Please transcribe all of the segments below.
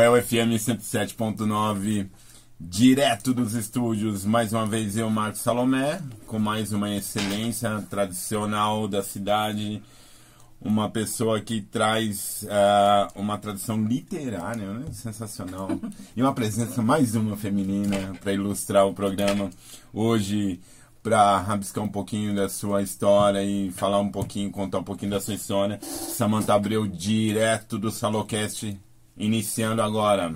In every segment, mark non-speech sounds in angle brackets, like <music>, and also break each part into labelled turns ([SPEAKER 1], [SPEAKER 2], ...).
[SPEAKER 1] UEL FM 107.9, direto dos estúdios. Mais uma vez eu, Marcos Salomé, com mais uma excelência tradicional da cidade. Uma pessoa que traz uh, uma tradição literária, né? sensacional. <laughs> E uma presença mais uma feminina para ilustrar o programa. Hoje, para rabiscar um pouquinho da sua história e falar um pouquinho, contar um pouquinho da sua história. Samantha Abreu, direto do Salocast, iniciando agora.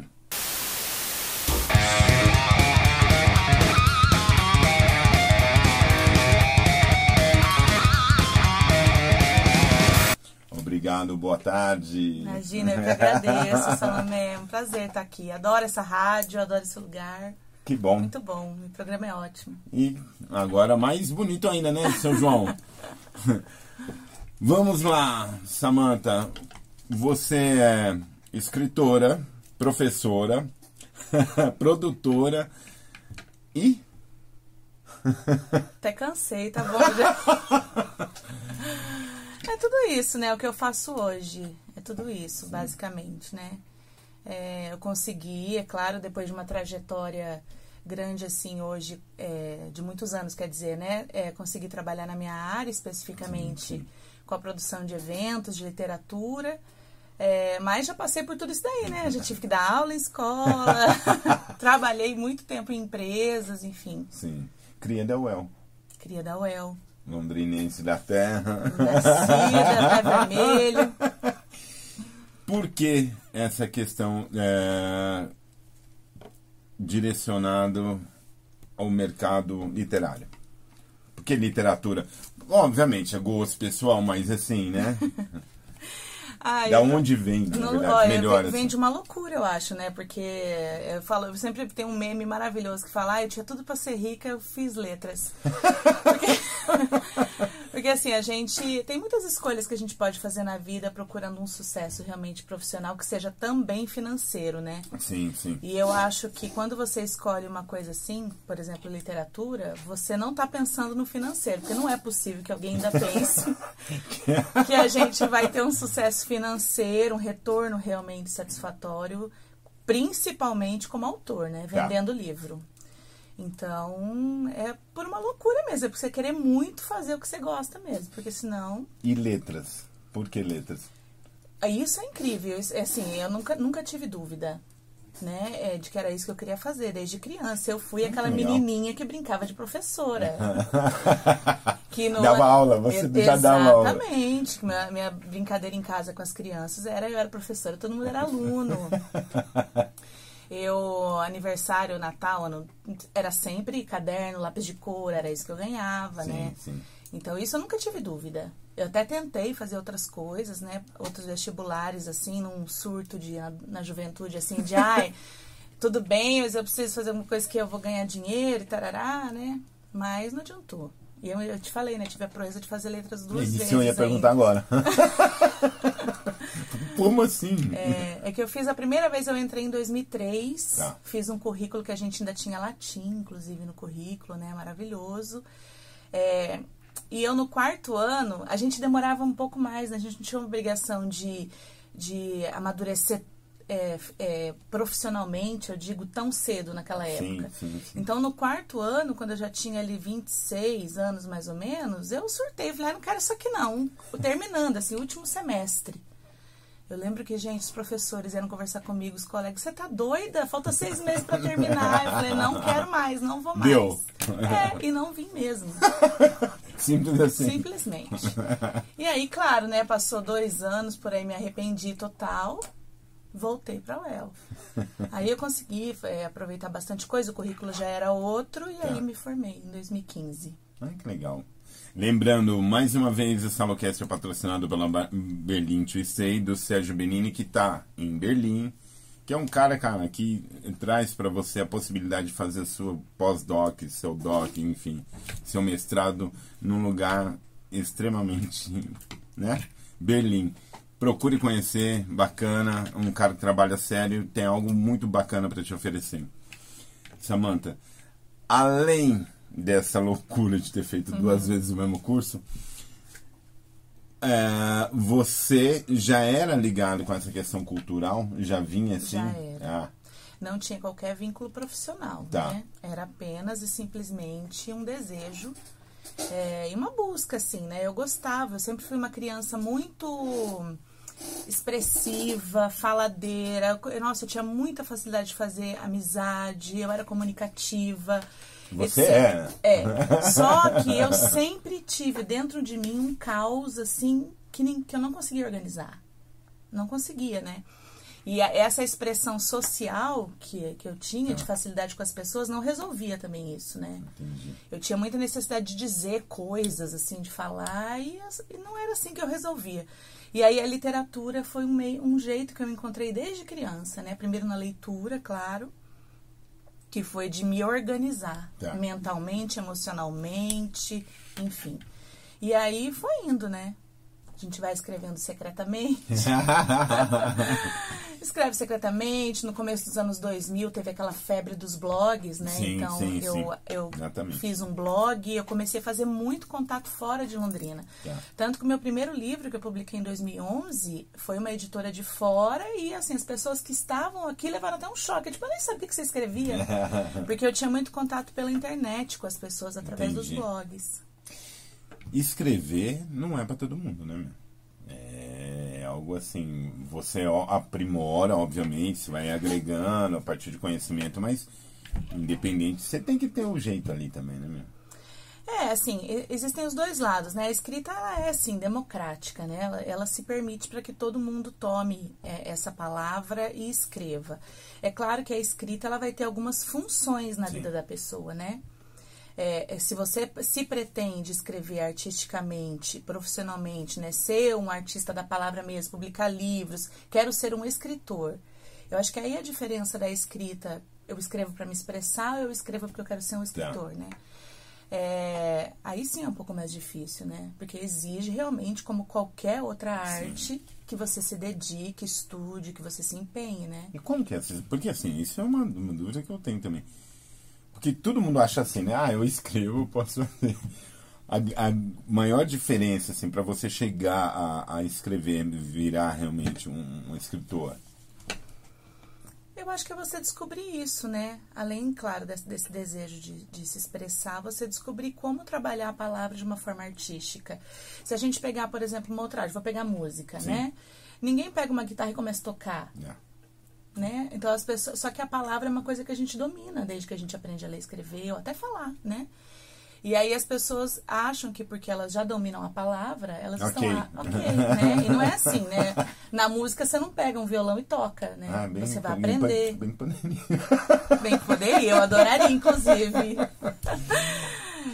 [SPEAKER 1] Obrigado, boa tarde.
[SPEAKER 2] Imagina, eu que agradeço, Salomé. É um prazer estar aqui. Adoro essa rádio, adoro esse lugar.
[SPEAKER 1] Que bom.
[SPEAKER 2] Muito bom, o programa é ótimo.
[SPEAKER 1] E agora mais bonito ainda, né, seu João? <laughs> Vamos lá, Samantha. Você é escritora, professora, <laughs> produtora e.
[SPEAKER 2] Até cansei, tá bom? <laughs> é tudo isso, né? O que eu faço hoje. É tudo isso, basicamente, né? É, eu consegui, é claro, depois de uma trajetória grande assim hoje, é, de muitos anos, quer dizer, né? É, consegui trabalhar na minha área, especificamente sim, sim. com a produção de eventos, de literatura. É, mas já passei por tudo isso daí, né? Já tive que dar aula em escola, <laughs> <laughs> trabalhei muito tempo em empresas, enfim.
[SPEAKER 1] Sim. Cria da UEL.
[SPEAKER 2] Cria da UEL.
[SPEAKER 1] Londrinense da terra.
[SPEAKER 2] Nascida, pé vermelho. <laughs>
[SPEAKER 1] Por que essa questão é, direcionado ao mercado literário? Porque literatura, obviamente, é gosto pessoal, mas assim, né? Ai, da onde vem, na verdade, olha, melhor
[SPEAKER 2] vem,
[SPEAKER 1] assim.
[SPEAKER 2] vem de uma loucura, eu acho, né? Porque eu falo, eu sempre tenho um meme maravilhoso que fala, ah, eu tinha tudo para ser rica, eu fiz letras. <laughs> Porque, porque assim, a gente tem muitas escolhas que a gente pode fazer na vida procurando um sucesso realmente profissional que seja também financeiro, né?
[SPEAKER 1] Sim, sim.
[SPEAKER 2] E eu acho que quando você escolhe uma coisa assim, por exemplo, literatura, você não tá pensando no financeiro, porque não é possível que alguém ainda pense <laughs> que a gente vai ter um sucesso financeiro financeiro, um retorno realmente satisfatório, principalmente como autor, né? Tá. Vendendo tá. livro. Então, é por uma loucura mesmo, é por você querer muito fazer o que você gosta mesmo, porque senão...
[SPEAKER 1] E letras? Por que letras?
[SPEAKER 2] Isso é incrível, é assim, eu nunca, nunca tive dúvida né, é, de que era isso que eu queria fazer desde criança. Eu fui aquela Legal. menininha que brincava de professora. <laughs>
[SPEAKER 1] que no, dava aula, você eu, já dava aula.
[SPEAKER 2] Exatamente. Minha, minha brincadeira em casa com as crianças era eu era professora, todo mundo era aluno. <laughs> Eu, aniversário, Natal, ano, era sempre caderno, lápis de cor, era isso que eu ganhava,
[SPEAKER 1] sim,
[SPEAKER 2] né?
[SPEAKER 1] Sim.
[SPEAKER 2] Então, isso eu nunca tive dúvida. Eu até tentei fazer outras coisas, né? Outros vestibulares, assim, num surto de, na, na juventude, assim, de <laughs> ai, tudo bem, mas eu preciso fazer uma coisa que eu vou ganhar dinheiro e tarará, né? Mas não adiantou. E eu, eu te falei, né? Tive a proeza de fazer letras duas
[SPEAKER 1] Isso
[SPEAKER 2] vezes.
[SPEAKER 1] Isso eu ia perguntar agora. <laughs> Como assim?
[SPEAKER 2] É, é, que eu fiz a primeira vez, eu entrei em 2003. Tá. Fiz um currículo que a gente ainda tinha latim, inclusive, no currículo, né? Maravilhoso. É, e eu no quarto ano, a gente demorava um pouco mais, né? A gente não tinha uma obrigação de, de amadurecer é, é, profissionalmente, eu digo, tão cedo naquela época.
[SPEAKER 1] Sim, sim, sim.
[SPEAKER 2] Então, no quarto ano, quando eu já tinha ali 26 anos mais ou menos, eu surtei. Falei, ah, não quero isso aqui não. Terminando, assim, último semestre. Eu lembro que, gente, os professores iam conversar comigo, os colegas, você tá doida? Falta seis meses para terminar. Eu falei, não quero mais, não vou mais.
[SPEAKER 1] Deu.
[SPEAKER 2] É, e não vim mesmo.
[SPEAKER 1] Simples assim.
[SPEAKER 2] Simplesmente. E aí, claro, né, passou dois anos, por aí me arrependi total. Voltei para o UEL. Aí eu consegui é, aproveitar bastante coisa, o currículo já era outro, e tá. aí me formei em 2015.
[SPEAKER 1] Ai, que legal. Lembrando, mais uma vez, o Salocast é patrocinado pela Berlim Twistay, do Sérgio Benini, que está em Berlim, que é um cara, cara, que traz para você a possibilidade de fazer seu pós-doc, seu doc, enfim, seu mestrado num lugar extremamente, <laughs> né? Berlim. Procure conhecer, bacana, um cara que trabalha sério, tem algo muito bacana para te oferecer. Samantha, além dessa loucura de ter feito uhum. duas vezes o mesmo curso, é, você já era ligado com essa questão cultural? Já vinha assim?
[SPEAKER 2] Já era.
[SPEAKER 1] Ah,
[SPEAKER 2] Não tinha qualquer vínculo profissional,
[SPEAKER 1] Tá.
[SPEAKER 2] né? Era apenas e simplesmente um desejo é, e uma busca, assim, né? Eu gostava, eu sempre fui uma criança muito expressiva, faladeira. Nossa, eu tinha muita facilidade de fazer amizade, eu era comunicativa.
[SPEAKER 1] Você
[SPEAKER 2] Esse-
[SPEAKER 1] é.
[SPEAKER 2] É. <laughs> Só que eu sempre tive dentro de mim um caos, assim, que, nem, que eu não conseguia organizar. Não conseguia, né? E a- essa expressão social que, que eu tinha, de facilidade com as pessoas, não resolvia também isso, né?
[SPEAKER 1] entendi.
[SPEAKER 2] Eu tinha muita necessidade de dizer coisas, assim, de falar, e, e não era assim que eu resolvia. E aí a literatura foi um, meio, um jeito que eu encontrei desde criança, né? Primeiro na leitura, claro, que foi de me organizar
[SPEAKER 1] Tá.
[SPEAKER 2] mentalmente, emocionalmente, enfim. E aí foi indo, né? A gente vai escrevendo secretamente. <laughs> Escreve secretamente. No começo dos anos 2000 teve aquela febre dos blogs, né?
[SPEAKER 1] Sim,
[SPEAKER 2] então
[SPEAKER 1] sim,
[SPEAKER 2] eu,
[SPEAKER 1] sim.
[SPEAKER 2] eu
[SPEAKER 1] Exatamente.
[SPEAKER 2] fiz um blog e eu comecei a fazer muito contato fora de Londrina.
[SPEAKER 1] Tá.
[SPEAKER 2] Tanto que o meu primeiro livro que eu publiquei em 2011 foi uma editora de fora e assim as pessoas que estavam aqui levaram até um choque. Tipo, eu nem sabia que você escrevia. <laughs> Porque eu tinha muito contato pela internet com as pessoas através
[SPEAKER 1] Entendi.
[SPEAKER 2] dos blogs.
[SPEAKER 1] Escrever não é pra todo mundo, né, meu? É algo assim, você aprimora, obviamente, você vai agregando a partir de conhecimento, mas independente, você tem que ter o jeito ali também, né, meu?
[SPEAKER 2] É, assim, existem os dois lados, né? A escrita, ela é, assim, democrática, né? Ela, ela se permite para que todo mundo tome é, essa palavra e escreva. É claro que a escrita, ela vai ter algumas funções na
[SPEAKER 1] Sim.
[SPEAKER 2] vida da pessoa, né? É, é, se você se pretende escrever artisticamente, profissionalmente, né? Ser um artista da palavra mesmo, publicar livros, quero ser um escritor. Eu acho que aí a diferença da escrita, eu escrevo para me expressar, ou eu escrevo porque eu quero ser um escritor, né? É, aí sim é um pouco mais difícil, né? Porque exige realmente, como qualquer outra arte, que você se dedique, estude, que você se empenhe, né?
[SPEAKER 1] E como que é? Porque assim, isso é uma, uma dúvida que eu tenho também. Porque todo mundo acha assim, né? Ah, eu escrevo, posso fazer. A, a maior diferença, assim, para você chegar a, a escrever, virar realmente um, um escritor.
[SPEAKER 2] Eu acho que é você descobrir isso, né? Além, claro, desse, desse desejo de, de se expressar, você descobrir como trabalhar a palavra de uma forma artística. Se a gente pegar, por exemplo, uma outra arte, vou pegar música,
[SPEAKER 1] Sim.
[SPEAKER 2] né? Ninguém pega uma guitarra e começa a tocar.
[SPEAKER 1] né?
[SPEAKER 2] Né? Então as pessoas, só que a palavra é uma coisa que a gente domina desde que a gente aprende a ler, escrever ou até falar, né? E aí as pessoas acham que porque elas já dominam a palavra, elas
[SPEAKER 1] Ok.
[SPEAKER 2] estão lá, ok, né? E não é assim, né? Na música você não pega um violão e toca, né?
[SPEAKER 1] Ah, bem,
[SPEAKER 2] você vai
[SPEAKER 1] bem,
[SPEAKER 2] aprender.
[SPEAKER 1] Bem, pandemia.
[SPEAKER 2] Bem poderia, eu adoraria, inclusive. <laughs>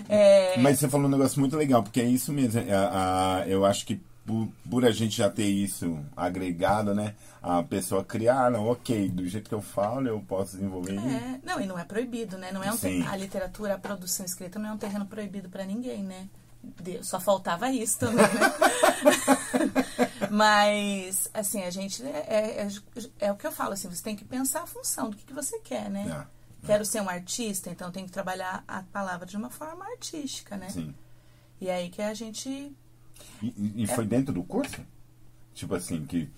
[SPEAKER 2] É,
[SPEAKER 1] Mas você falou um negócio muito legal, porque é isso mesmo. é, a- a- eu acho que por, por a gente já ter isso agregado, né? A pessoa criar, ah, não, ok, do jeito que eu falo, eu posso desenvolver.
[SPEAKER 2] é, não, e não é proibido, né? Não é um
[SPEAKER 1] Sim.
[SPEAKER 2] te- a literatura, a produção escrita não é um terreno proibido pra ninguém, né? Deus, só faltava isso também, né? <laughs> Mas, assim, a gente. É, é, é o que eu falo, assim, você tem que pensar a função do que, que você quer, né?
[SPEAKER 1] É,
[SPEAKER 2] Quero ser um artista, então tem que trabalhar a palavra de uma forma artística, né?
[SPEAKER 1] Sim.
[SPEAKER 2] E aí que a gente.
[SPEAKER 1] E, e- e foi dentro do curso? Tipo assim, que.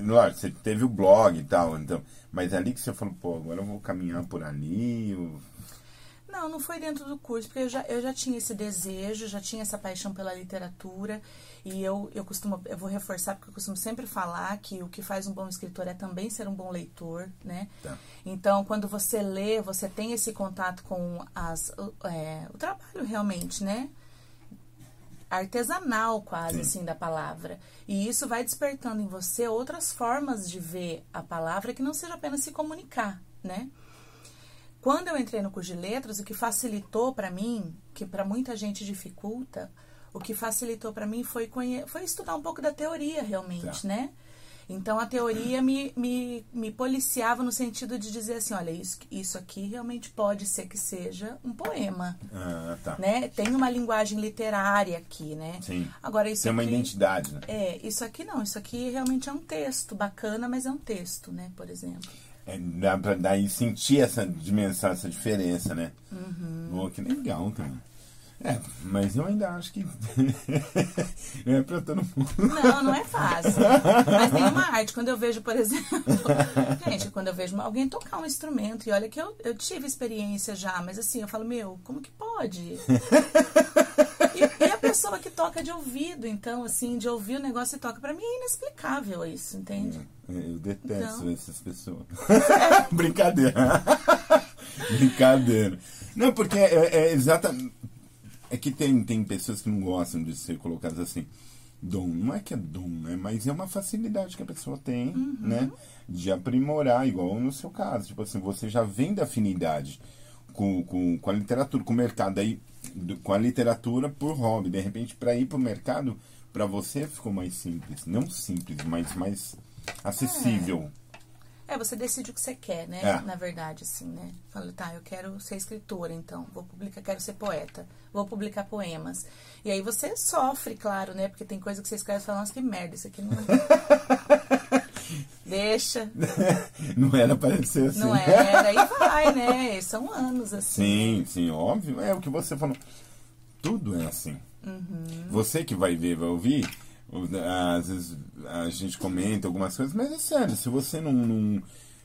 [SPEAKER 1] Lógico, você teve o blog e tal, então. Mas ali que você falou, pô, agora eu vou caminhar por ali. eu-
[SPEAKER 2] Não, não foi dentro do curso, porque eu já, eu já tinha esse desejo, já tinha essa paixão pela literatura. E eu, eu costumo, eu vou reforçar, porque eu costumo sempre falar que o que faz um bom escritor é também ser um bom leitor, né?
[SPEAKER 1] Tá.
[SPEAKER 2] Então, quando você lê, você tem esse contato com as, é, o trabalho realmente, né? Artesanal, quase
[SPEAKER 1] Sim.
[SPEAKER 2] assim, da palavra. E isso vai despertando em você outras formas de ver a palavra que não seja apenas se comunicar, né? Quando eu entrei no curso de letras, o que facilitou para mim, que para muita gente dificulta, o que facilitou para mim foi, foi estudar um pouco da teoria realmente,
[SPEAKER 1] Tá.
[SPEAKER 2] né? Então a teoria me, me, me policiava no sentido de dizer assim, olha, isso, isso aqui realmente pode ser que seja um poema,
[SPEAKER 1] Ah, tá.
[SPEAKER 2] né? Tem uma linguagem literária aqui, né?
[SPEAKER 1] Sim.
[SPEAKER 2] Agora isso
[SPEAKER 1] Tem uma
[SPEAKER 2] aqui,
[SPEAKER 1] identidade, né?
[SPEAKER 2] É, isso aqui não, isso aqui realmente é um texto bacana, mas é um texto, né, por exemplo.
[SPEAKER 1] É, dá pra daí sentir essa dimensão, essa diferença, né?
[SPEAKER 2] Uhum.
[SPEAKER 1] Que legal também. É, mas eu ainda acho que <laughs> não é pra todo mundo.
[SPEAKER 2] Não, não é fácil. Mas tem uma arte. Quando eu vejo, por exemplo, <laughs> gente, quando eu vejo alguém tocar um instrumento, e olha que eu, eu tive experiência já, mas assim, eu falo, meu, como que pode? <laughs> E, e a pessoa que toca de ouvido, então, assim, de ouvir o negócio e toca, pra mim é inexplicável isso, entende?
[SPEAKER 1] É, Eu detesto
[SPEAKER 2] Então.
[SPEAKER 1] essas pessoas. Brincadeira. Brincadeira. Não, porque é, é exatamente. É que tem, tem pessoas que não gostam de ser colocadas assim. Dom. Não é que é dom, né? Mas é uma facilidade que a pessoa tem,
[SPEAKER 2] Uhum.
[SPEAKER 1] né? De aprimorar, igual no seu caso. Tipo assim, você já vem da afinidade com, com, com a literatura, com o mercado. Aí, do- com a literatura por hobby. De repente, para ir pro mercado, para você ficou mais simples. Não simples, mas mais acessível.
[SPEAKER 2] É, você decide o que você quer, né?
[SPEAKER 1] É.
[SPEAKER 2] Na verdade, assim, né? Fala, tá, eu quero ser escritora, então. Vou publicar, quero ser poeta. Vou publicar poemas. E aí você sofre, claro, né? Porque tem coisa que você escreve e fala, nossa, que merda, isso aqui não. <laughs> Deixa. <laughs>
[SPEAKER 1] Não era para ser assim.
[SPEAKER 2] Não era. E vai, né? São anos, assim.
[SPEAKER 1] Sim, sim, óbvio. É o que você falou. Tudo é assim.
[SPEAKER 2] Uhum.
[SPEAKER 1] Você que vai ver, vai ouvir. Às vezes a gente comenta algumas coisas, mas é sério, se você não, não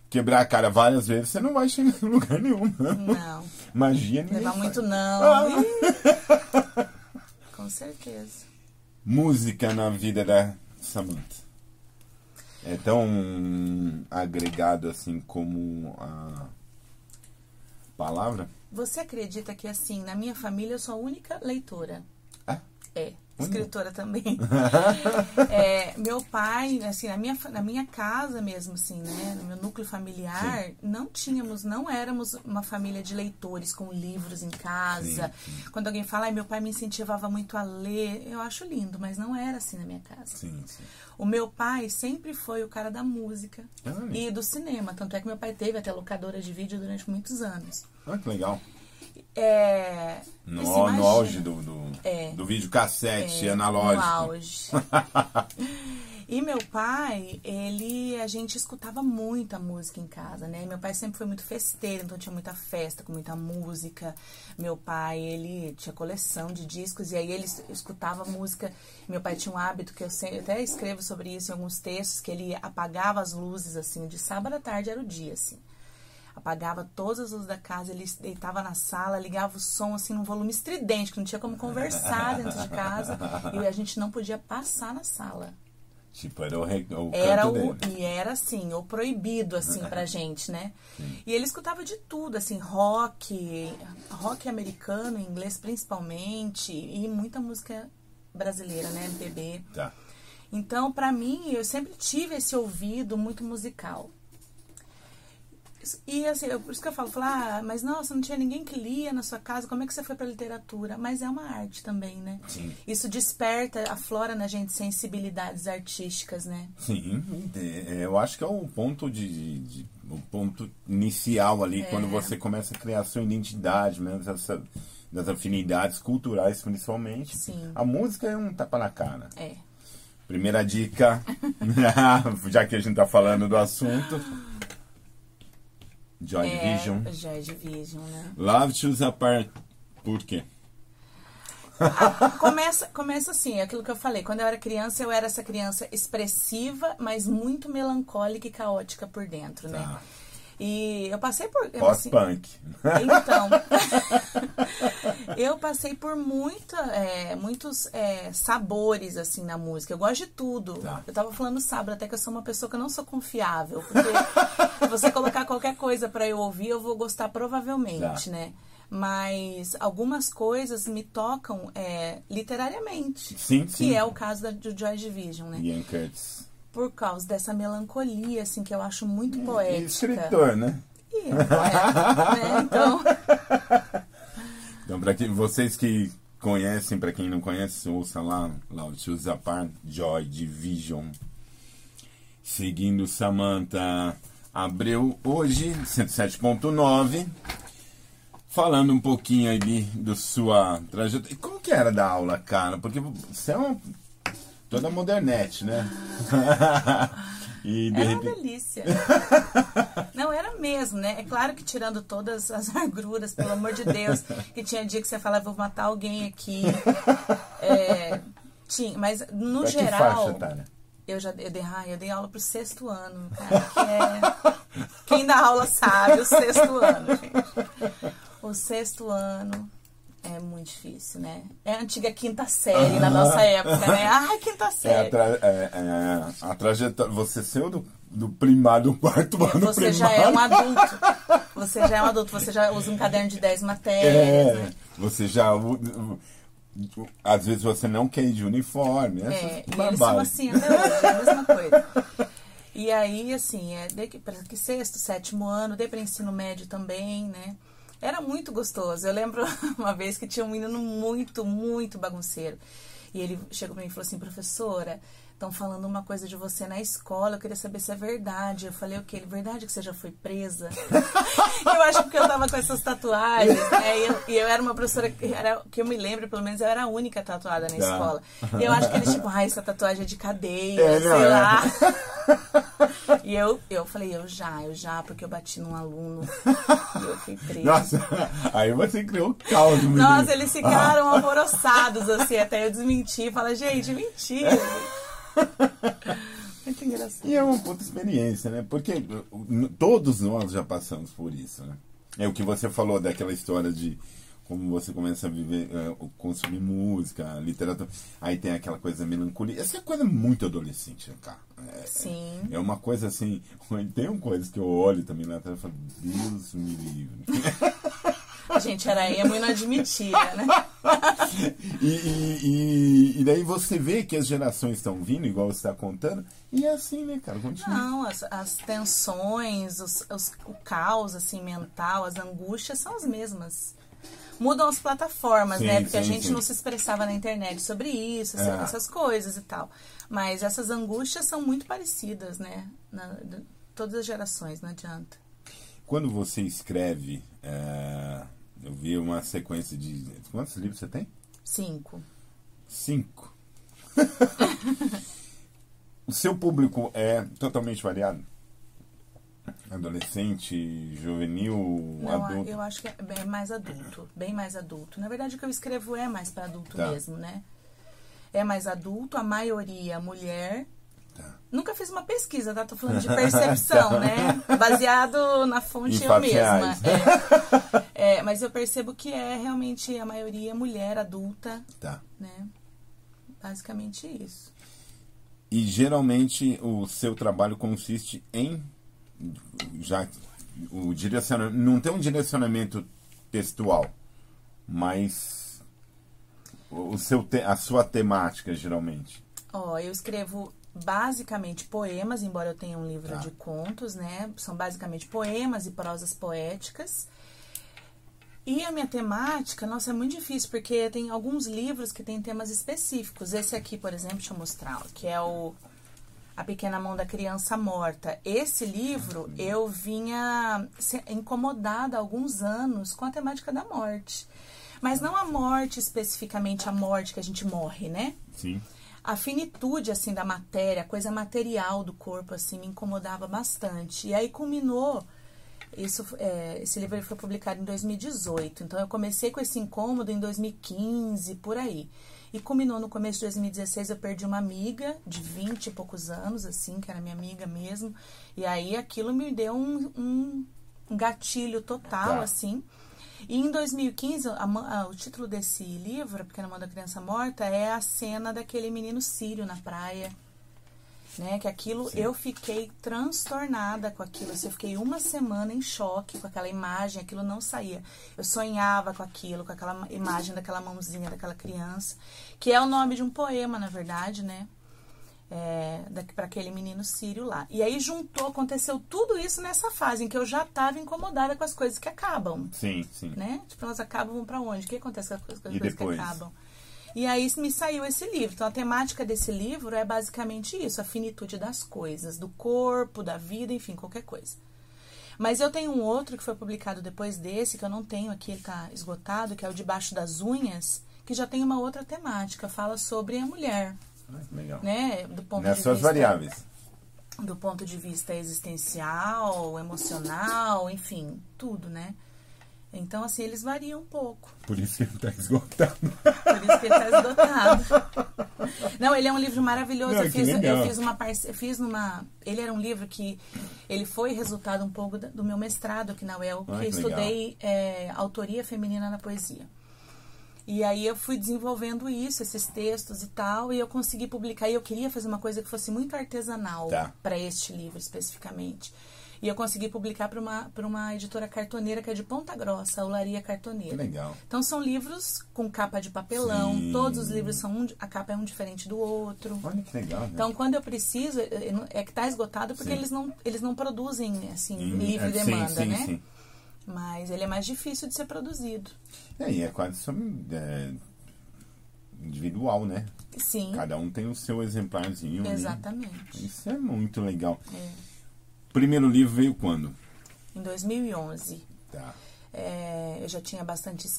[SPEAKER 1] quebrar a cara várias vezes, você não vai chegar em lugar nenhum. Não.
[SPEAKER 2] Não.
[SPEAKER 1] Magia ninguém
[SPEAKER 2] Levar muito não.
[SPEAKER 1] Ah. <laughs>
[SPEAKER 2] Com certeza.
[SPEAKER 1] Música na vida da Samantha. É tão agregado assim como a palavra?
[SPEAKER 2] Você acredita que, assim, na minha família eu sou a única leitora?
[SPEAKER 1] Ah,
[SPEAKER 2] É, escritora também. <laughs> É, meu pai, assim, na minha, na minha casa mesmo, assim, né? No meu núcleo familiar, não tínhamos, não éramos uma família de leitores com livros em casa. Quando alguém fala, ai, meu pai me incentivava muito a ler, eu acho lindo, mas não era assim na minha casa.
[SPEAKER 1] sim, sim.
[SPEAKER 2] O meu pai sempre foi o cara da música
[SPEAKER 1] Olha.
[SPEAKER 2] e do cinema. Tanto é que meu pai teve até locadora de vídeo durante muitos anos.
[SPEAKER 1] Olha que legal.
[SPEAKER 2] É,
[SPEAKER 1] No, no auge do, do,
[SPEAKER 2] É.
[SPEAKER 1] do vídeo cassete
[SPEAKER 2] É,
[SPEAKER 1] analógico.
[SPEAKER 2] No auge. <laughs> e meu pai, ele, a gente escutava muita música em casa, né? Meu pai sempre foi muito festeiro, então tinha muita festa com muita música. Meu pai, ele tinha coleção de discos e aí ele es- escutava música. Meu pai tinha um hábito que eu, sempre, eu até escrevo sobre isso em alguns textos, que ele apagava as luzes, assim, de sábado à tarde era o dia, assim apagava todas as luzes da casa, ele deitava na sala, ligava o som assim num volume estridente, que não tinha como conversar dentro de casa, e a gente não podia passar na sala.
[SPEAKER 1] Tipo, era o, o
[SPEAKER 2] Era o e era assim, o proibido assim pra <laughs> gente, né? E ele escutava de tudo, assim, rock, rock americano, inglês principalmente, e muita música brasileira, né, MPB.
[SPEAKER 1] Tá.
[SPEAKER 2] Então, pra mim, eu sempre tive esse ouvido muito musical. E assim, eu- por isso que eu falo, falo, ah, mas nossa, não tinha ninguém que lia na sua casa, como é que você foi pra literatura? Mas é uma arte também, né?
[SPEAKER 1] Sim.
[SPEAKER 2] Isso desperta, aflora na gente sensibilidades artísticas, né?
[SPEAKER 1] Sim, é, eu acho que é o ponto de, de- o ponto inicial ali,
[SPEAKER 2] É.
[SPEAKER 1] quando você começa a criar sua identidade, mesmo essa, das afinidades culturais principalmente.
[SPEAKER 2] Sim.
[SPEAKER 1] A música é um tapa na cara.
[SPEAKER 2] É.
[SPEAKER 1] Primeira dica, <laughs> já que a gente tá falando do assunto. Joy
[SPEAKER 2] é
[SPEAKER 1] Division.
[SPEAKER 2] Joy Division, né?
[SPEAKER 1] Love Choose Apart. Por quê? <laughs>
[SPEAKER 2] começa, começa assim, aquilo que eu falei. Quando eu era criança, eu era essa criança expressiva, mas muito melancólica e caótica por dentro, né? E eu passei por. eu, assim,
[SPEAKER 1] Pós-punk.
[SPEAKER 2] Então, <laughs> eu passei por muita, é, muitos é, sabores, assim, na música. Eu gosto de tudo.
[SPEAKER 1] Tá.
[SPEAKER 2] Eu tava falando sábado até que eu sou uma pessoa que eu não sou confiável. Porque você colocar qualquer coisa pra eu ouvir, eu vou gostar provavelmente,
[SPEAKER 1] Tá.
[SPEAKER 2] né? Mas algumas coisas me tocam é, literariamente.
[SPEAKER 1] Sim,
[SPEAKER 2] Que
[SPEAKER 1] sim.
[SPEAKER 2] é o caso da, do Joy Division, né?
[SPEAKER 1] Ian Curtis.
[SPEAKER 2] Por causa dessa melancolia, assim, que eu acho muito
[SPEAKER 1] E
[SPEAKER 2] poética.
[SPEAKER 1] escritor, né?
[SPEAKER 2] E é poeta, né? Então... <laughs>
[SPEAKER 1] Então, para que vocês que conhecem, para quem não conhece, ouça lá, Love Choose Apart, Joy Division. Seguindo Samantha Abreu, hoje, 107.9, falando um pouquinho ali do sua trajetória. E como que era da aula, cara? Porque você é uma toda modernete, né? <laughs> e de
[SPEAKER 2] Era uma
[SPEAKER 1] repente...
[SPEAKER 2] delícia. Não, era mesmo. né? É claro que tirando todas as agruras, pelo amor de Deus, que tinha dia que você falava, vou matar alguém aqui. É, tinha, mas no
[SPEAKER 1] Pra que
[SPEAKER 2] geral.
[SPEAKER 1] faixa, Tânia?
[SPEAKER 2] Eu já eu dei, ai, eu dei aula pro sexto ano, cara, que é... Quem dá aula sabe, o sexto ano, gente. O sexto ano é muito difícil, né? É a antiga quinta série na nossa época, né? <laughs> Ai, quinta
[SPEAKER 1] É
[SPEAKER 2] série.
[SPEAKER 1] tra é, é a trajetória. Você saiu do, do primário, do <laughs> quarto ano
[SPEAKER 2] Você
[SPEAKER 1] primário.
[SPEAKER 2] já é um adulto. Você já é um adulto, você já usa um caderno de 10 matérias,
[SPEAKER 1] É,
[SPEAKER 2] né?
[SPEAKER 1] você já. Às vezes você não quer ir de uniforme.
[SPEAKER 2] É, e eles são assim até hoje, é a mesma coisa. E aí, assim, é, de que, que sexto, sétimo ano, dei para ensino médio também, né? Era muito gostoso. Eu lembro <laughs> uma vez que tinha um menino muito, muito bagunceiro. E ele chegou pra mim e falou assim, professora, estão falando uma coisa de você na escola, eu queria saber se é verdade. Eu falei, o quê? Verdade que você já foi presa? <laughs> eu acho que eu tava com essas tatuagens, né? E eu, e eu era uma professora, que, era, que eu me lembro, pelo menos eu era a única tatuada na
[SPEAKER 1] Tá.
[SPEAKER 2] escola. E eu acho que eles, tipo, ah, essa tatuagem é de cadeia,
[SPEAKER 1] É,
[SPEAKER 2] sei
[SPEAKER 1] é.
[SPEAKER 2] lá. <laughs> E eu, eu falei, eu já, eu já, porque eu bati num aluno e eu fui presa.
[SPEAKER 1] Nossa, aí você criou caos no menino.
[SPEAKER 2] Nossa, eles ficaram alvoroçados, assim, até eu desmentir. Fala, gente, mentira. <laughs> <laughs> Muito engraçado.
[SPEAKER 1] E é uma puta experiência, né? Porque uh, todos nós já passamos por isso, né? É o que você falou daquela história de como você começa a viver, eh, consumir música, literatura. Aí tem aquela coisa melancolia. Essa é coisa muito adolescente, né, cara. É,
[SPEAKER 2] Sim.
[SPEAKER 1] é uma coisa assim. <laughs> Tem coisas que eu olho também lá atrás e falo, Deus me livre. <laughs>
[SPEAKER 2] A <laughs> gente era emo e não admitia, né? <laughs>
[SPEAKER 1] E, e, e, daí você vê que as gerações estão vindo, igual você está contando, e é assim, né, cara? Continua.
[SPEAKER 2] Não, as, as tensões, os, os- o caos assim, mental, as angústias são as mesmas. Mudam as plataformas,
[SPEAKER 1] Sim,
[SPEAKER 2] né? Porque a
[SPEAKER 1] sim,
[SPEAKER 2] gente
[SPEAKER 1] sim.
[SPEAKER 2] não se expressava na internet sobre isso, essa-
[SPEAKER 1] É.
[SPEAKER 2] essas coisas e tal. Mas essas angústias são muito parecidas, né? Na, de- todas as gerações, não adianta.
[SPEAKER 1] Quando você escreve, é, eu vi uma sequência de. Quantos livros você tem?
[SPEAKER 2] Cinco.
[SPEAKER 1] Cinco. <laughs> o seu público é totalmente variado? Adolescente, juvenil,
[SPEAKER 2] Não,
[SPEAKER 1] adulto?
[SPEAKER 2] eu acho que é bem mais adulto, bem mais adulto. Na verdade, o que eu escrevo é mais para adulto
[SPEAKER 1] Tá.
[SPEAKER 2] mesmo, né? É mais adulto, a maioria mulher.
[SPEAKER 1] Tá.
[SPEAKER 2] Nunca fiz uma pesquisa, tá? Tô falando de percepção, <laughs> né? Baseado na fonte eu mesma. É. É, mas eu percebo que é realmente a maioria mulher adulta,
[SPEAKER 1] Tá.
[SPEAKER 2] né? Basicamente isso.
[SPEAKER 1] E geralmente o seu trabalho consiste em já o direcionamento não tem um direcionamento textual, mas o seu te- a sua temática geralmente.
[SPEAKER 2] Ó, eu escrevo basicamente poemas, embora eu tenha um livro
[SPEAKER 1] Tá.
[SPEAKER 2] de contos, né? São basicamente poemas e prosas poéticas. E a minha temática, nossa, é muito difícil, porque tem alguns livros que têm temas específicos. Esse aqui, por exemplo, deixa eu mostrar, que é o A Pequena Mão da Criança Morta. Esse livro eu vinha incomodada há alguns anos com a temática da morte. Mas não a morte especificamente, a morte que a gente morre, né?
[SPEAKER 1] Sim.
[SPEAKER 2] A finitude assim da matéria, a coisa material do corpo assim me incomodava bastante. E aí culminou isso, é, esse livro foi publicado em 2018, então eu comecei com esse incômodo em 2015 por aí. E culminou no começo de 2016, eu perdi uma amiga de 20 e poucos anos, assim, que era minha amiga mesmo. E aí aquilo me deu um, um, um gatilho total,
[SPEAKER 1] Tá.
[SPEAKER 2] assim. E em 2015, a ah, o título desse livro, A Pequena Mão da Criança Morta, é a cena daquele menino sírio na praia. Né? Que aquilo,
[SPEAKER 1] Sim.
[SPEAKER 2] eu fiquei transtornada com aquilo. Assim, eu fiquei uma semana em choque com aquela imagem, aquilo não saía. Eu sonhava com aquilo, com aquela ma- imagem daquela mãozinha daquela criança, que é o nome de um poema, na verdade, né? É, para aquele menino sírio lá. E aí juntou, aconteceu tudo isso nessa fase em que eu já estava incomodada com as coisas que acabam
[SPEAKER 1] Sim, sim.
[SPEAKER 2] né? Tipo, elas acabam pra onde? O que acontece com as coisas, com as coisas que acabam? E aí me saiu esse livro. Então a temática desse livro é basicamente isso, a finitude das coisas, do corpo, da vida, enfim, qualquer coisa. Mas eu tenho um outro que foi publicado depois desse, que eu não tenho aqui, ele tá esgotado, que é o Debaixo das Unhas, que já tem uma outra temática, fala sobre a mulher,
[SPEAKER 1] Legal.
[SPEAKER 2] né? Do ponto de
[SPEAKER 1] Nessas
[SPEAKER 2] vista
[SPEAKER 1] variáveis.
[SPEAKER 2] do ponto de vista existencial, emocional, enfim, tudo, né? Então, assim, eles variam um pouco.
[SPEAKER 1] Por isso que ele está esgotado.
[SPEAKER 2] Por isso que ele está esgotado. Não, ele é um livro maravilhoso.
[SPEAKER 1] Não,
[SPEAKER 2] eu,
[SPEAKER 1] que
[SPEAKER 2] fiz, eu fiz uma parce... eu fiz numa. Ele era um livro que ele foi resultado um pouco do meu mestrado aqui na UEL, que
[SPEAKER 1] Ah,
[SPEAKER 2] eu
[SPEAKER 1] que
[SPEAKER 2] estudei é, autoria feminina na poesia. E aí eu fui desenvolvendo isso, esses textos e tal, e eu consegui publicar. E eu queria fazer uma coisa que fosse muito artesanal
[SPEAKER 1] Tá.
[SPEAKER 2] para este livro especificamente. E eu consegui publicar para uma, pra uma editora cartoneira que é de Ponta Grossa, a Olaria Cartoneira.
[SPEAKER 1] Que legal.
[SPEAKER 2] Então são livros com capa de papelão,
[SPEAKER 1] Sim.
[SPEAKER 2] todos os livros são um, a capa é um diferente do outro.
[SPEAKER 1] Olha que legal. né?
[SPEAKER 2] Então quando eu preciso, é que está esgotado porque
[SPEAKER 1] Sim.
[SPEAKER 2] eles não, eles não produzem assim
[SPEAKER 1] Em-
[SPEAKER 2] livre
[SPEAKER 1] é, sim,
[SPEAKER 2] demanda,
[SPEAKER 1] sim,
[SPEAKER 2] né?
[SPEAKER 1] sim.
[SPEAKER 2] Mas ele é mais difícil de ser produzido.
[SPEAKER 1] É, e é quase é, individual, né?
[SPEAKER 2] Sim,
[SPEAKER 1] Cada um tem o seu exemplarzinho. ali.
[SPEAKER 2] exatamente.
[SPEAKER 1] Isso é muito legal.
[SPEAKER 2] É.
[SPEAKER 1] Primeiro livro veio quando?
[SPEAKER 2] Em 2011,
[SPEAKER 1] Tá.
[SPEAKER 2] é, eu já tinha bastante,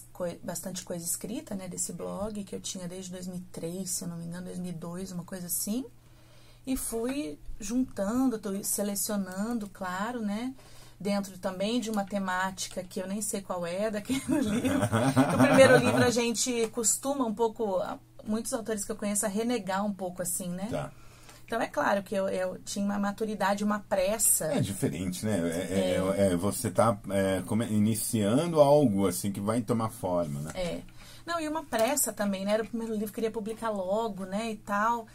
[SPEAKER 2] bastante coisa escrita, né, desse blog, que eu tinha desde 2003, se eu não me engano, 2002, uma coisa assim. E fui juntando, tô selecionando, claro, né, dentro também de uma temática que eu nem sei qual é daquele <laughs> livro. o primeiro livro a gente costuma um pouco, muitos autores que eu conheço, a renegar um pouco assim, né?
[SPEAKER 1] Tá.
[SPEAKER 2] Então é claro que eu, eu tinha uma maturidade, uma pressa.
[SPEAKER 1] É diferente, né? É, é- é- você tá é, iniciando algo assim que vai tomar forma, né?
[SPEAKER 2] É. Não, e uma pressa também, né? Era o primeiro livro, queria publicar logo, né? E tal.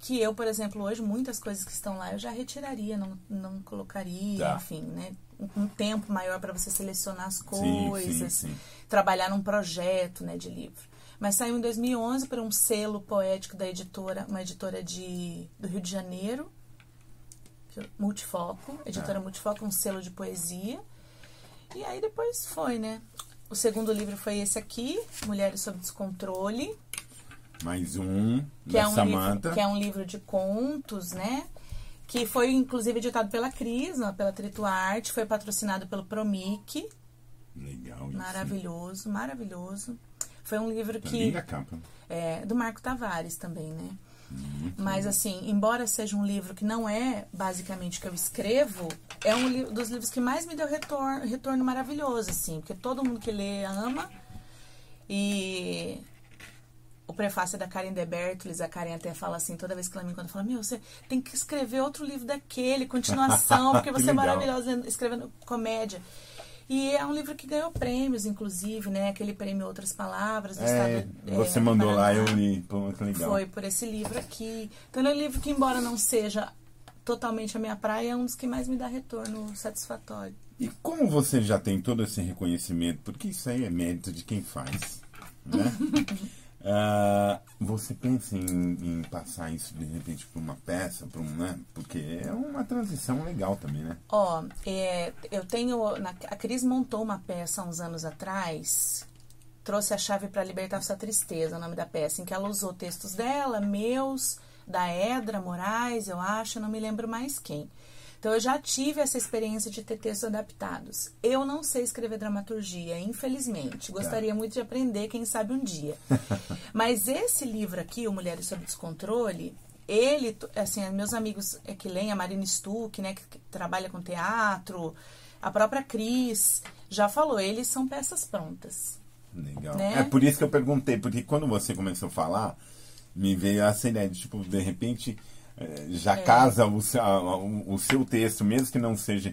[SPEAKER 2] Que eu, por exemplo, hoje, muitas coisas que estão lá eu já retiraria, não, não colocaria,
[SPEAKER 1] Tá.
[SPEAKER 2] enfim, né? Um, tempo maior para você selecionar as
[SPEAKER 1] Sim,
[SPEAKER 2] coisas,
[SPEAKER 1] sim, sim.
[SPEAKER 2] trabalhar num projeto, né, de livro. Mas saiu em 2011 por um selo poético da editora, uma editora de, do Rio de Janeiro, é Multifoco, editora
[SPEAKER 1] Ah.
[SPEAKER 2] Multifoco, um selo de poesia. E aí depois foi, né? O segundo livro foi esse aqui, Mulheres sob Descontrole,
[SPEAKER 1] Mais um
[SPEAKER 2] que
[SPEAKER 1] da
[SPEAKER 2] é um livro, que é um livro de contos, né? Que foi inclusive editado pela Cris, pela Trito Arte, foi patrocinado pelo Promic.
[SPEAKER 1] Legal.
[SPEAKER 2] Maravilhoso, maravilhoso. Foi um livro
[SPEAKER 1] Tá
[SPEAKER 2] que
[SPEAKER 1] linda capa.
[SPEAKER 2] é, do Marco Tavares também, né?
[SPEAKER 1] Muito
[SPEAKER 2] Mas assim, embora seja um livro que não é basicamente o que eu escrevo, é um li- dos livros que mais me deu retorno, retorno maravilhoso, assim, porque todo mundo que lê ama. E o prefácio é da Karen de Bertolles, a Karen até fala assim, toda vez que ela me encontra, fala, meu, você tem que escrever outro livro daquele, continuação, porque <laughs>
[SPEAKER 1] Que
[SPEAKER 2] você é maravilhosa escrevendo comédia. E é um livro que ganhou prêmios, inclusive, né? Aquele prêmio Outras Palavras do
[SPEAKER 1] É,
[SPEAKER 2] Estado
[SPEAKER 1] você
[SPEAKER 2] é, do
[SPEAKER 1] mandou lá, eu li. Que legal.
[SPEAKER 2] Foi por esse livro aqui. Então, ele é um livro que, embora não seja totalmente a minha praia, é um dos que mais me dá retorno satisfatório.
[SPEAKER 1] E como você já tem todo esse reconhecimento, porque isso aí é mérito de quem faz, né? <laughs> Ah, você pensa em, em passar isso de repente para uma peça, para um, né? Porque é uma transição legal também, né?
[SPEAKER 2] Ó, é, eu tenho. na- a Cris montou uma peça há uns anos atrás. Trouxe a chave para libertar sua tristeza, o nome da peça, em que ela usou textos dela, meus, da Edra Moraes, eu acho, não me lembro mais quem. Então eu já tive essa experiência de ter textos adaptados. Eu não sei escrever dramaturgia, infelizmente. Gostaria muito de aprender, quem sabe um dia. <laughs> Mas esse livro aqui, O Mulheres sob Descontrole, ele, assim, meus amigos é que leem, a Marina Stuck, né, que, que trabalha com teatro, a própria Cris, já falou, eles são peças prontas.
[SPEAKER 1] Legal.
[SPEAKER 2] Né?
[SPEAKER 1] É por isso que eu perguntei, porque quando você começou a falar, me veio essa ideia de, tipo, de repente, já
[SPEAKER 2] É.
[SPEAKER 1] casa o, o, o seu texto, mesmo que não seja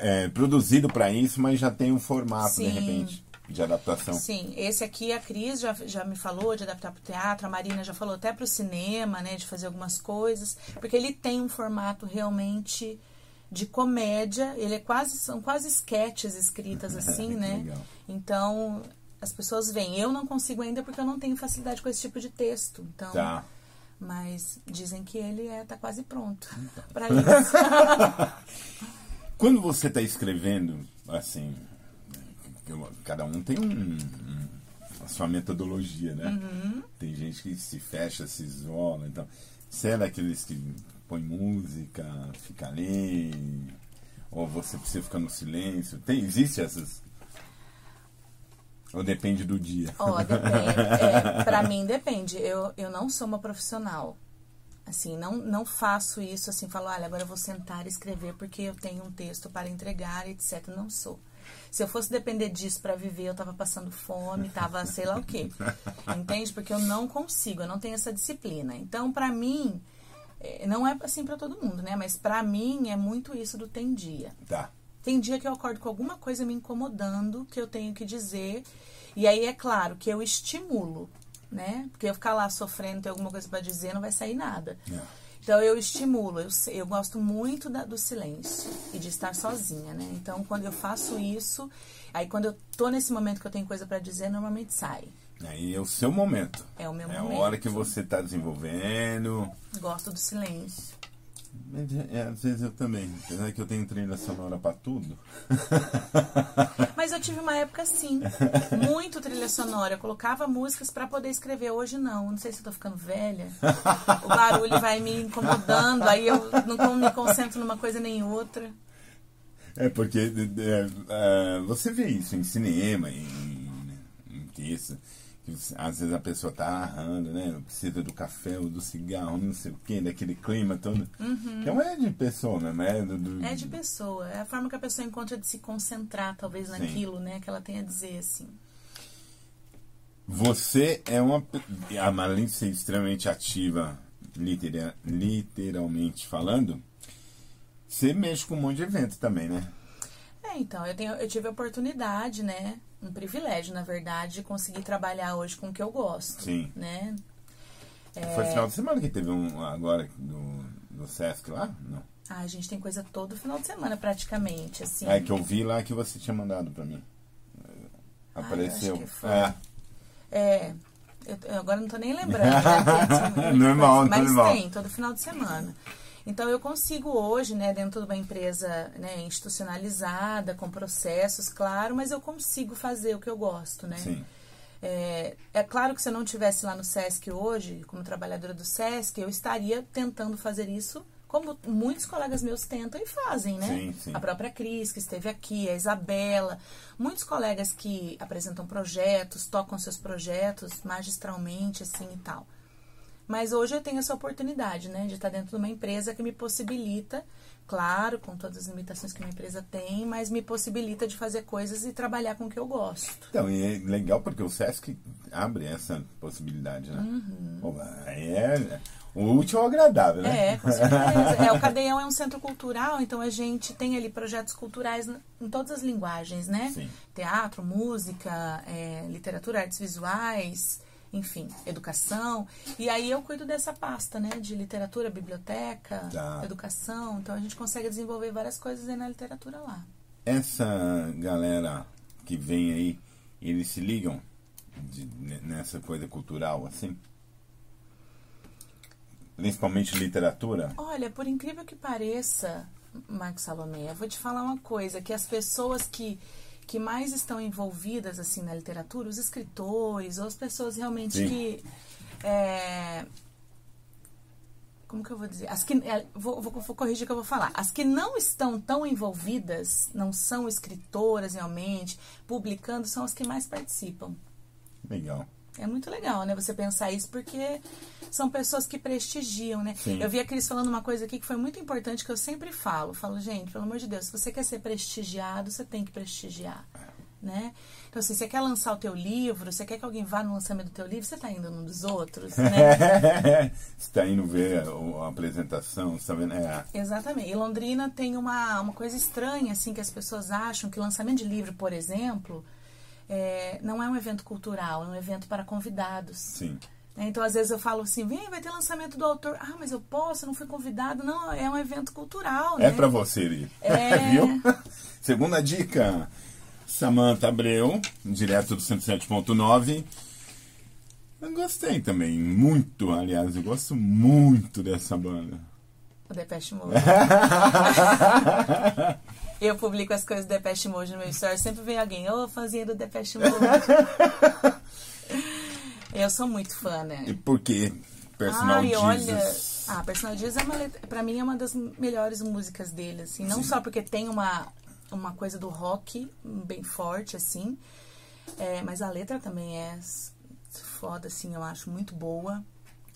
[SPEAKER 1] eh, produzido para isso, mas já tem um formato, de
[SPEAKER 2] Sim.
[SPEAKER 1] repente, de adaptação.
[SPEAKER 2] Sim, esse aqui a Cris já, já me falou de adaptar para o teatro, a Marina já falou até para o cinema, né, de fazer algumas coisas, porque ele tem um formato realmente de comédia, ele é quase são quase sketches escritas <laughs> assim,
[SPEAKER 1] Que
[SPEAKER 2] né?
[SPEAKER 1] legal.
[SPEAKER 2] Então, as pessoas veem, eu não consigo ainda porque eu não tenho facilidade com esse tipo de texto. Então,
[SPEAKER 1] Tá.
[SPEAKER 2] Mas dizem que ele é tá quase pronto
[SPEAKER 1] Então.
[SPEAKER 2] para isso. <laughs>
[SPEAKER 1] Quando você está escrevendo, assim, cada um tem um, um- a sua metodologia, né?
[SPEAKER 2] Uhum.
[SPEAKER 1] Tem gente que se fecha, se isola, então. Você é daqueles que põe música, fica ali, ou você precisa ficar no silêncio? Tem, existe essas? Ou depende do dia?
[SPEAKER 2] Ó, <laughs> depende. É, pra mim depende. Eu, eu não sou uma profissional. Assim, não, não faço isso assim, falo, olha, agora eu vou sentar e escrever porque eu tenho um texto para entregar, etc. Não sou. Se eu fosse depender disso para viver, eu tava passando fome, tava sei lá o quê. Entende? Porque eu não consigo, eu não tenho essa disciplina. Então, para mim, é, não é assim para todo mundo, né? Mas para mim é muito isso do tem dia.
[SPEAKER 1] Tá.
[SPEAKER 2] Tem dia que eu acordo com alguma coisa me incomodando que eu tenho que dizer. E aí é claro que eu estimulo, né? Porque eu ficar lá sofrendo, ter alguma coisa para dizer, não vai sair nada.
[SPEAKER 1] É.
[SPEAKER 2] Então eu estimulo, eu, eu gosto muito da, do silêncio e de estar sozinha, né? Então quando eu faço isso, aí quando eu tô nesse momento que eu tenho coisa para dizer, normalmente sai.
[SPEAKER 1] Aí é o seu momento.
[SPEAKER 2] É o meu
[SPEAKER 1] É
[SPEAKER 2] momento.
[SPEAKER 1] a hora que você está desenvolvendo.
[SPEAKER 2] Gosto do silêncio.
[SPEAKER 1] Mas, é, às vezes eu também. Apesar que eu tenho trilha sonora pra tudo. <laughs>
[SPEAKER 2] Mas eu tive uma época assim, muito trilha sonora. Eu colocava músicas pra poder escrever. Hoje não. Não sei se eu tô ficando velha. O barulho vai me incomodando. Aí eu não me concentro numa coisa nem outra.
[SPEAKER 1] É porque é, é, você vê isso em cinema, em, em texto. Às vezes a pessoa tá narrando, né? Precisa do café ou do cigarro, não sei o quê, daquele clima todo. Então é de pessoa mesmo, é do, do-
[SPEAKER 2] Uhum. É de pessoa. É a forma que a pessoa encontra de se concentrar, talvez,
[SPEAKER 1] Sim.
[SPEAKER 2] naquilo, né? Que ela tenha a dizer, assim.
[SPEAKER 1] Você é uma. Além de ser extremamente ativa, litera- literalmente falando, você mexe com um monte de evento também, né?
[SPEAKER 2] É, então, eu, tenho, eu tive a oportunidade, né? Um privilégio, na verdade, de conseguir trabalhar hoje com o que eu gosto.
[SPEAKER 1] Sim.
[SPEAKER 2] Né?
[SPEAKER 1] Foi final de semana que teve um agora do, do Sesc lá? Não.
[SPEAKER 2] Ah, a gente tem coisa todo final de semana, praticamente, assim.
[SPEAKER 1] É que eu vi lá que você tinha mandado pra mim.
[SPEAKER 2] Ah, eu
[SPEAKER 1] Apareceu.
[SPEAKER 2] foi.
[SPEAKER 1] É.
[SPEAKER 2] É, eu, eu agora não tô nem lembrando. né, <laughs>
[SPEAKER 1] Normal,
[SPEAKER 2] mas
[SPEAKER 1] normal.
[SPEAKER 2] tem, todo final de semana. Então eu consigo hoje, né, dentro de uma empresa né, institucionalizada, com processos, claro, mas eu consigo fazer o que eu gosto, né?
[SPEAKER 1] Sim.
[SPEAKER 2] É, é claro que se eu não estivesse lá no SESC hoje, como trabalhadora do SESC, eu estaria tentando fazer isso como muitos colegas meus tentam e fazem, né?
[SPEAKER 1] Sim, sim.
[SPEAKER 2] A própria Cris, que esteve aqui, a Isabela, muitos colegas que apresentam projetos, tocam seus projetos magistralmente, assim e tal. Mas hoje eu tenho essa oportunidade, né, de estar dentro de uma empresa que me possibilita, claro, com todas as limitações que uma empresa tem, mas me possibilita de fazer coisas e trabalhar com o que eu gosto.
[SPEAKER 1] Então, e é legal porque o Sesc abre essa possibilidade, né?
[SPEAKER 2] Uhum.
[SPEAKER 1] Pô, é o útil ao agradável, né?
[SPEAKER 2] É, com certeza. É, o Cadeião é um centro cultural, então a gente tem ali projetos culturais em todas as linguagens, né?
[SPEAKER 1] Sim.
[SPEAKER 2] Teatro, música, é, literatura, artes visuais, enfim, educação. E aí eu cuido dessa pasta, né? De literatura, biblioteca,
[SPEAKER 1] Tá.
[SPEAKER 2] educação. Então a gente consegue desenvolver várias coisas aí na literatura lá.
[SPEAKER 1] Essa galera que vem aí, eles se ligam de- ne- nessa coisa cultural, assim? Principalmente literatura?
[SPEAKER 2] Olha, por incrível que pareça, Marcos Salomé, eu vou te falar uma coisa, que as pessoas que, que mais estão envolvidas assim na literatura, os escritores, ou as pessoas realmente
[SPEAKER 1] Sim.
[SPEAKER 2] que. é, como que eu vou dizer? As que, é, vou, vou, vou corrigir o que eu vou falar. As que não estão tão envolvidas, não são escritoras realmente, publicando, são as que mais participam.
[SPEAKER 1] Legal.
[SPEAKER 2] É muito legal, né? Você pensar isso, porque são pessoas que prestigiam, né?
[SPEAKER 1] Sim.
[SPEAKER 2] Eu vi a Cris falando uma coisa aqui que foi muito importante, que eu sempre falo. Falo, gente, pelo amor de Deus, se você quer ser prestigiado, você tem que prestigiar, né? Então, assim, você quer lançar o teu livro, você quer que alguém vá no lançamento do teu livro, você tá indo num dos outros, né? <laughs>
[SPEAKER 1] você tá indo ver a, a apresentação, você tá vendo? É,
[SPEAKER 2] Exatamente. E Londrina tem uma, uma coisa estranha, assim, que as pessoas acham que o lançamento de livro, por exemplo, é, não é um evento cultural, é um evento para convidados.
[SPEAKER 1] sim.
[SPEAKER 2] né? Então, às vezes eu falo assim, vem, vai ter lançamento do autor. Ah, mas eu posso, eu não fui convidado. Não, é um evento cultural, né?
[SPEAKER 1] É pra você, Li.
[SPEAKER 2] É. <laughs>
[SPEAKER 1] Viu? Segunda dica. Samantha Abreu, direto do 107.9. Eu gostei também, muito, aliás, eu gosto muito dessa banda.
[SPEAKER 2] O Depeche Mode. <laughs> eu publico as coisas do Depeche Mode no meu story. Sempre vem alguém, ô, fãzinha do Depeche Mode. <laughs> eu sou muito fã, né?
[SPEAKER 1] E por que Personal
[SPEAKER 2] Ai, olha.
[SPEAKER 1] Jesus?
[SPEAKER 2] Ah, Personal Jesus é uma letra, pra mim é uma das melhores músicas dele, assim. Não
[SPEAKER 1] Sim.
[SPEAKER 2] só porque tem uma, uma coisa do rock bem forte, assim. é, mas a letra também é foda, assim, eu acho muito boa.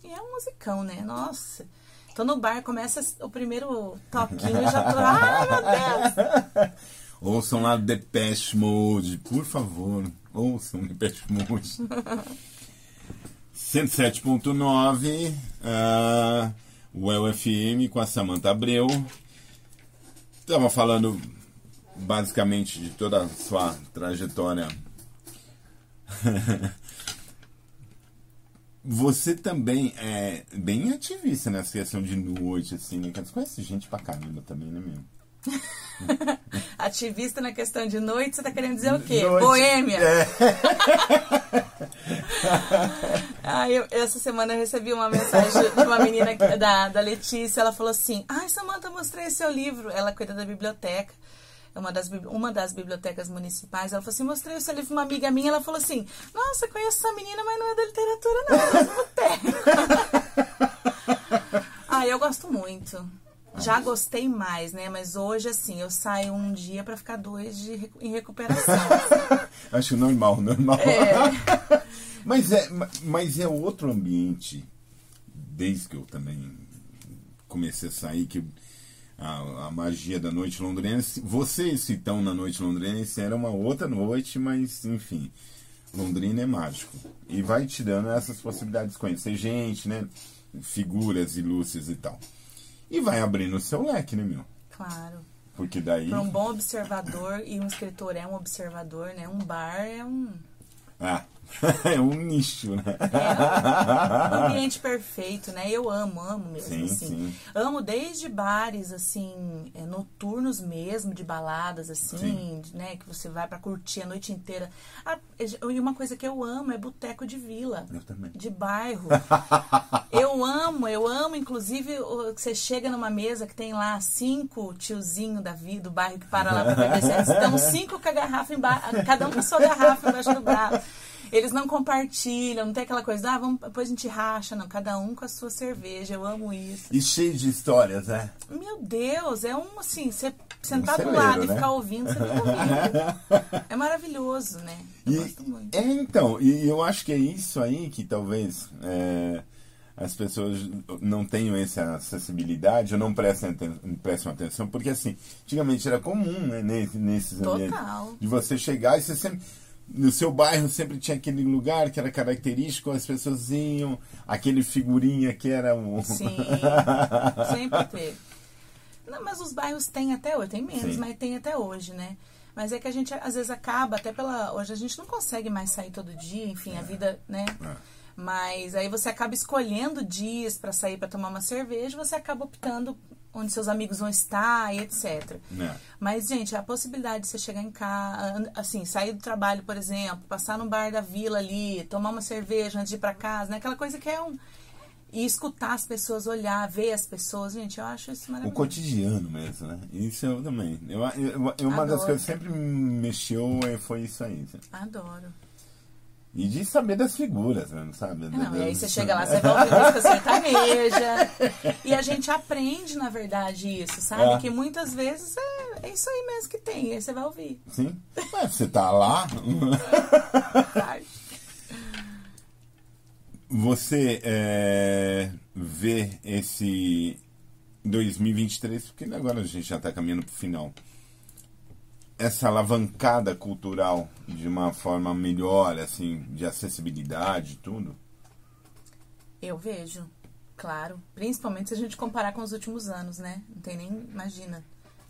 [SPEAKER 2] E é um musicão, né? Nossa. Tô no bar, começa o primeiro toquinho e já tô. Ai, meu Deus! <laughs>
[SPEAKER 1] Ouçam lá Depeche Mode, por favor. Ouçam Depeche Mode. 107.9, uh, o UFM com a Samanta Abreu. Estava falando basicamente de toda a sua trajetória. <laughs> Você também é bem ativista nessa questão de noite, assim, né? Você conhece gente pra caramba também, né, mesmo? <laughs>
[SPEAKER 2] Ativista na questão de noite, você tá querendo dizer o quê? Noite. Boêmia! É. <laughs> ah, eu, essa semana eu recebi uma mensagem de uma menina da, da Letícia, ela falou assim, ai Samanta, mostrei seu livro, ela cuida da biblioteca uma das, uma das bibliotecas municipais, ela falou assim, mostrei seu livro pra uma amiga minha, ela falou assim, nossa, conheço essa menina, mas não é da literatura não, é da <laughs> ah, eu gosto muito. Já gostei mais, né? Mas hoje, assim, eu saio um dia para ficar dois de, em recuperação. <laughs>
[SPEAKER 1] Acho normal, normal. É. <laughs> mas, é, mas é outro ambiente, desde que eu também comecei a sair, que a, a magia da noite londrinense. Vocês que estão na noite londrinense era uma outra noite, mas enfim. Londrina é mágico. E vai te dando essas possibilidades de conhecer gente, né? Figuras ilustres e tal. E vai abrindo o seu leque, né, meu?
[SPEAKER 2] Claro.
[SPEAKER 1] Porque daí.
[SPEAKER 2] Para um bom observador, e um escritor é um observador, né? Um bar é um.
[SPEAKER 1] Ah, <laughs> é um nicho, né?
[SPEAKER 2] É um ambiente perfeito, né? Eu amo, amo mesmo,
[SPEAKER 1] sim,
[SPEAKER 2] assim.
[SPEAKER 1] Sim.
[SPEAKER 2] Amo desde bares, assim, é, noturnos mesmo, de baladas, assim, sim. né? Que você vai para curtir a noite inteira. Ah, e uma coisa que eu amo é boteco de vila.
[SPEAKER 1] Eu também.
[SPEAKER 2] De bairro. <laughs> eu amo, eu amo, inclusive, que você chega numa mesa que tem lá cinco tiozinho da vida, do bairro que para lá pra beber. Estão cinco com a garrafa embaixo, cada um com a sua garrafa embaixo do braço. Eles não compartilham, não tem aquela coisa, ah, vamos, depois a gente racha, não. Cada um com a sua cerveja, eu amo isso.
[SPEAKER 1] E cheio de histórias, né?
[SPEAKER 2] Meu Deus, é um assim, você sentar um do lado né? e ficar ouvindo, você fica ouvindo. <laughs> é maravilhoso, né? Eu e, gosto muito.
[SPEAKER 1] É, então, e eu acho que é isso aí que talvez. É as pessoas não tenham essa acessibilidade ou não prestem, prestem atenção, porque assim, antigamente era comum, né, nesses
[SPEAKER 2] Total.
[SPEAKER 1] ambientes, de você chegar e você sempre no seu bairro sempre tinha aquele lugar que era característico, as pessoas iam, aquele figurinha que era um.
[SPEAKER 2] Sim, <laughs> sempre teve. Não, mas os bairros têm até hoje, tem menos, Sim. mas tem até hoje, né? Mas é que a gente às vezes acaba, até pela. Hoje a gente não consegue mais sair todo dia, enfim, é. a vida, né? É. Mas aí você acaba escolhendo dias para sair para tomar uma cerveja, você acaba optando onde seus amigos vão estar e etc. É. Mas, gente, a possibilidade de você chegar em casa, assim, sair do trabalho, por exemplo, passar no bar da vila ali, tomar uma cerveja antes de ir para casa, né? Aquela coisa que é um. E escutar as pessoas, olhar, ver as pessoas, gente, eu acho isso maravilhoso.
[SPEAKER 1] O cotidiano mesmo, né? Isso eu também. Eu, eu, eu uma das coisas que sempre me mexeu foi isso aí.
[SPEAKER 2] Adoro.
[SPEAKER 1] E de saber das figuras, né? sabe?
[SPEAKER 2] Não, e aí você chega lá, <laughs> você vai ouvir música sertaneja. e a gente aprende, na verdade, isso, sabe? É. Que muitas vezes é, é, isso aí mesmo que tem, e aí você vai ouvir.
[SPEAKER 1] Sim. Mas você tá lá. <laughs> você é, vê esse 2023, porque agora a gente já está caminhando para o final essa alavancada cultural de uma forma melhor, assim, de acessibilidade e tudo?
[SPEAKER 2] Eu vejo, claro. Principalmente se a gente comparar com os últimos anos, né? Não tem nem, imagina,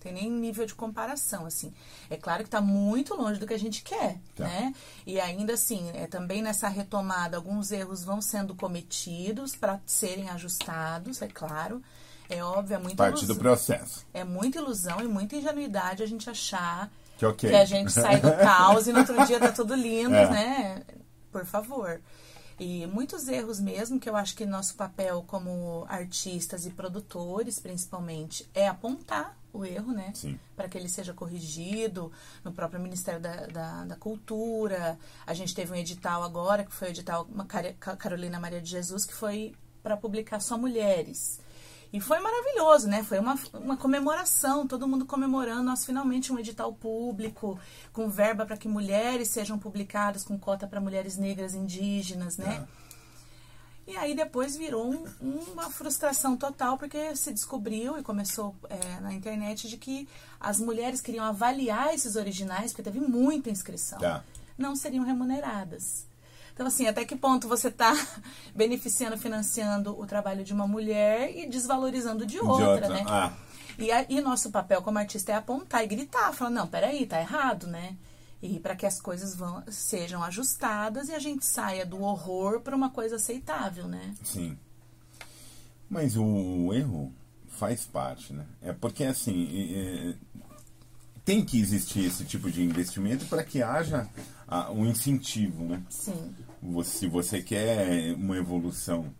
[SPEAKER 2] tem nem nível de comparação, assim. É claro que está muito longe do que a gente quer, tá. né? E ainda assim, é, também nessa retomada, alguns erros vão sendo cometidos para serem ajustados, é claro. É óbvio, é muito
[SPEAKER 1] Parte ilusão. do processo.
[SPEAKER 2] É muita ilusão e muita ingenuidade a gente achar
[SPEAKER 1] que, okay.
[SPEAKER 2] que a gente sai do <laughs> caos e no outro dia tá tudo lindo, é. né? Por favor. E muitos erros mesmo, que eu acho que nosso papel como artistas e produtores, principalmente, é apontar o erro, né? Para que ele seja corrigido no próprio Ministério da, da, da, Cultura. A gente teve um edital agora, que foi o edital Carolina Maria de Jesus, que foi para publicar só mulheres. E foi maravilhoso, né? Foi uma, uma comemoração, todo mundo comemorando, nós finalmente um edital público, com verba para que mulheres sejam publicadas, com cota para mulheres negras indígenas, né? É. E aí depois virou um, uma frustração total, porque se descobriu e começou é, na internet de que as mulheres queriam avaliar esses originais, porque teve muita inscrição,
[SPEAKER 1] Tá.
[SPEAKER 2] não seriam remuneradas. Então, assim, até que ponto você está <laughs> beneficiando, financiando o trabalho de uma mulher e desvalorizando de outra,
[SPEAKER 1] outra,
[SPEAKER 2] né?
[SPEAKER 1] ah.
[SPEAKER 2] E, a- e nosso papel como artista é apontar e gritar, falar, não, peraí, tá errado, né? E para que as coisas vão, sejam ajustadas e a gente saia do horror para uma coisa aceitável, né?
[SPEAKER 1] Sim. Mas o erro faz parte, né? É porque assim tem que existir esse tipo de investimento para que haja ah, um incentivo, né?
[SPEAKER 2] Sim.
[SPEAKER 1] Você- Se você quer uma evolução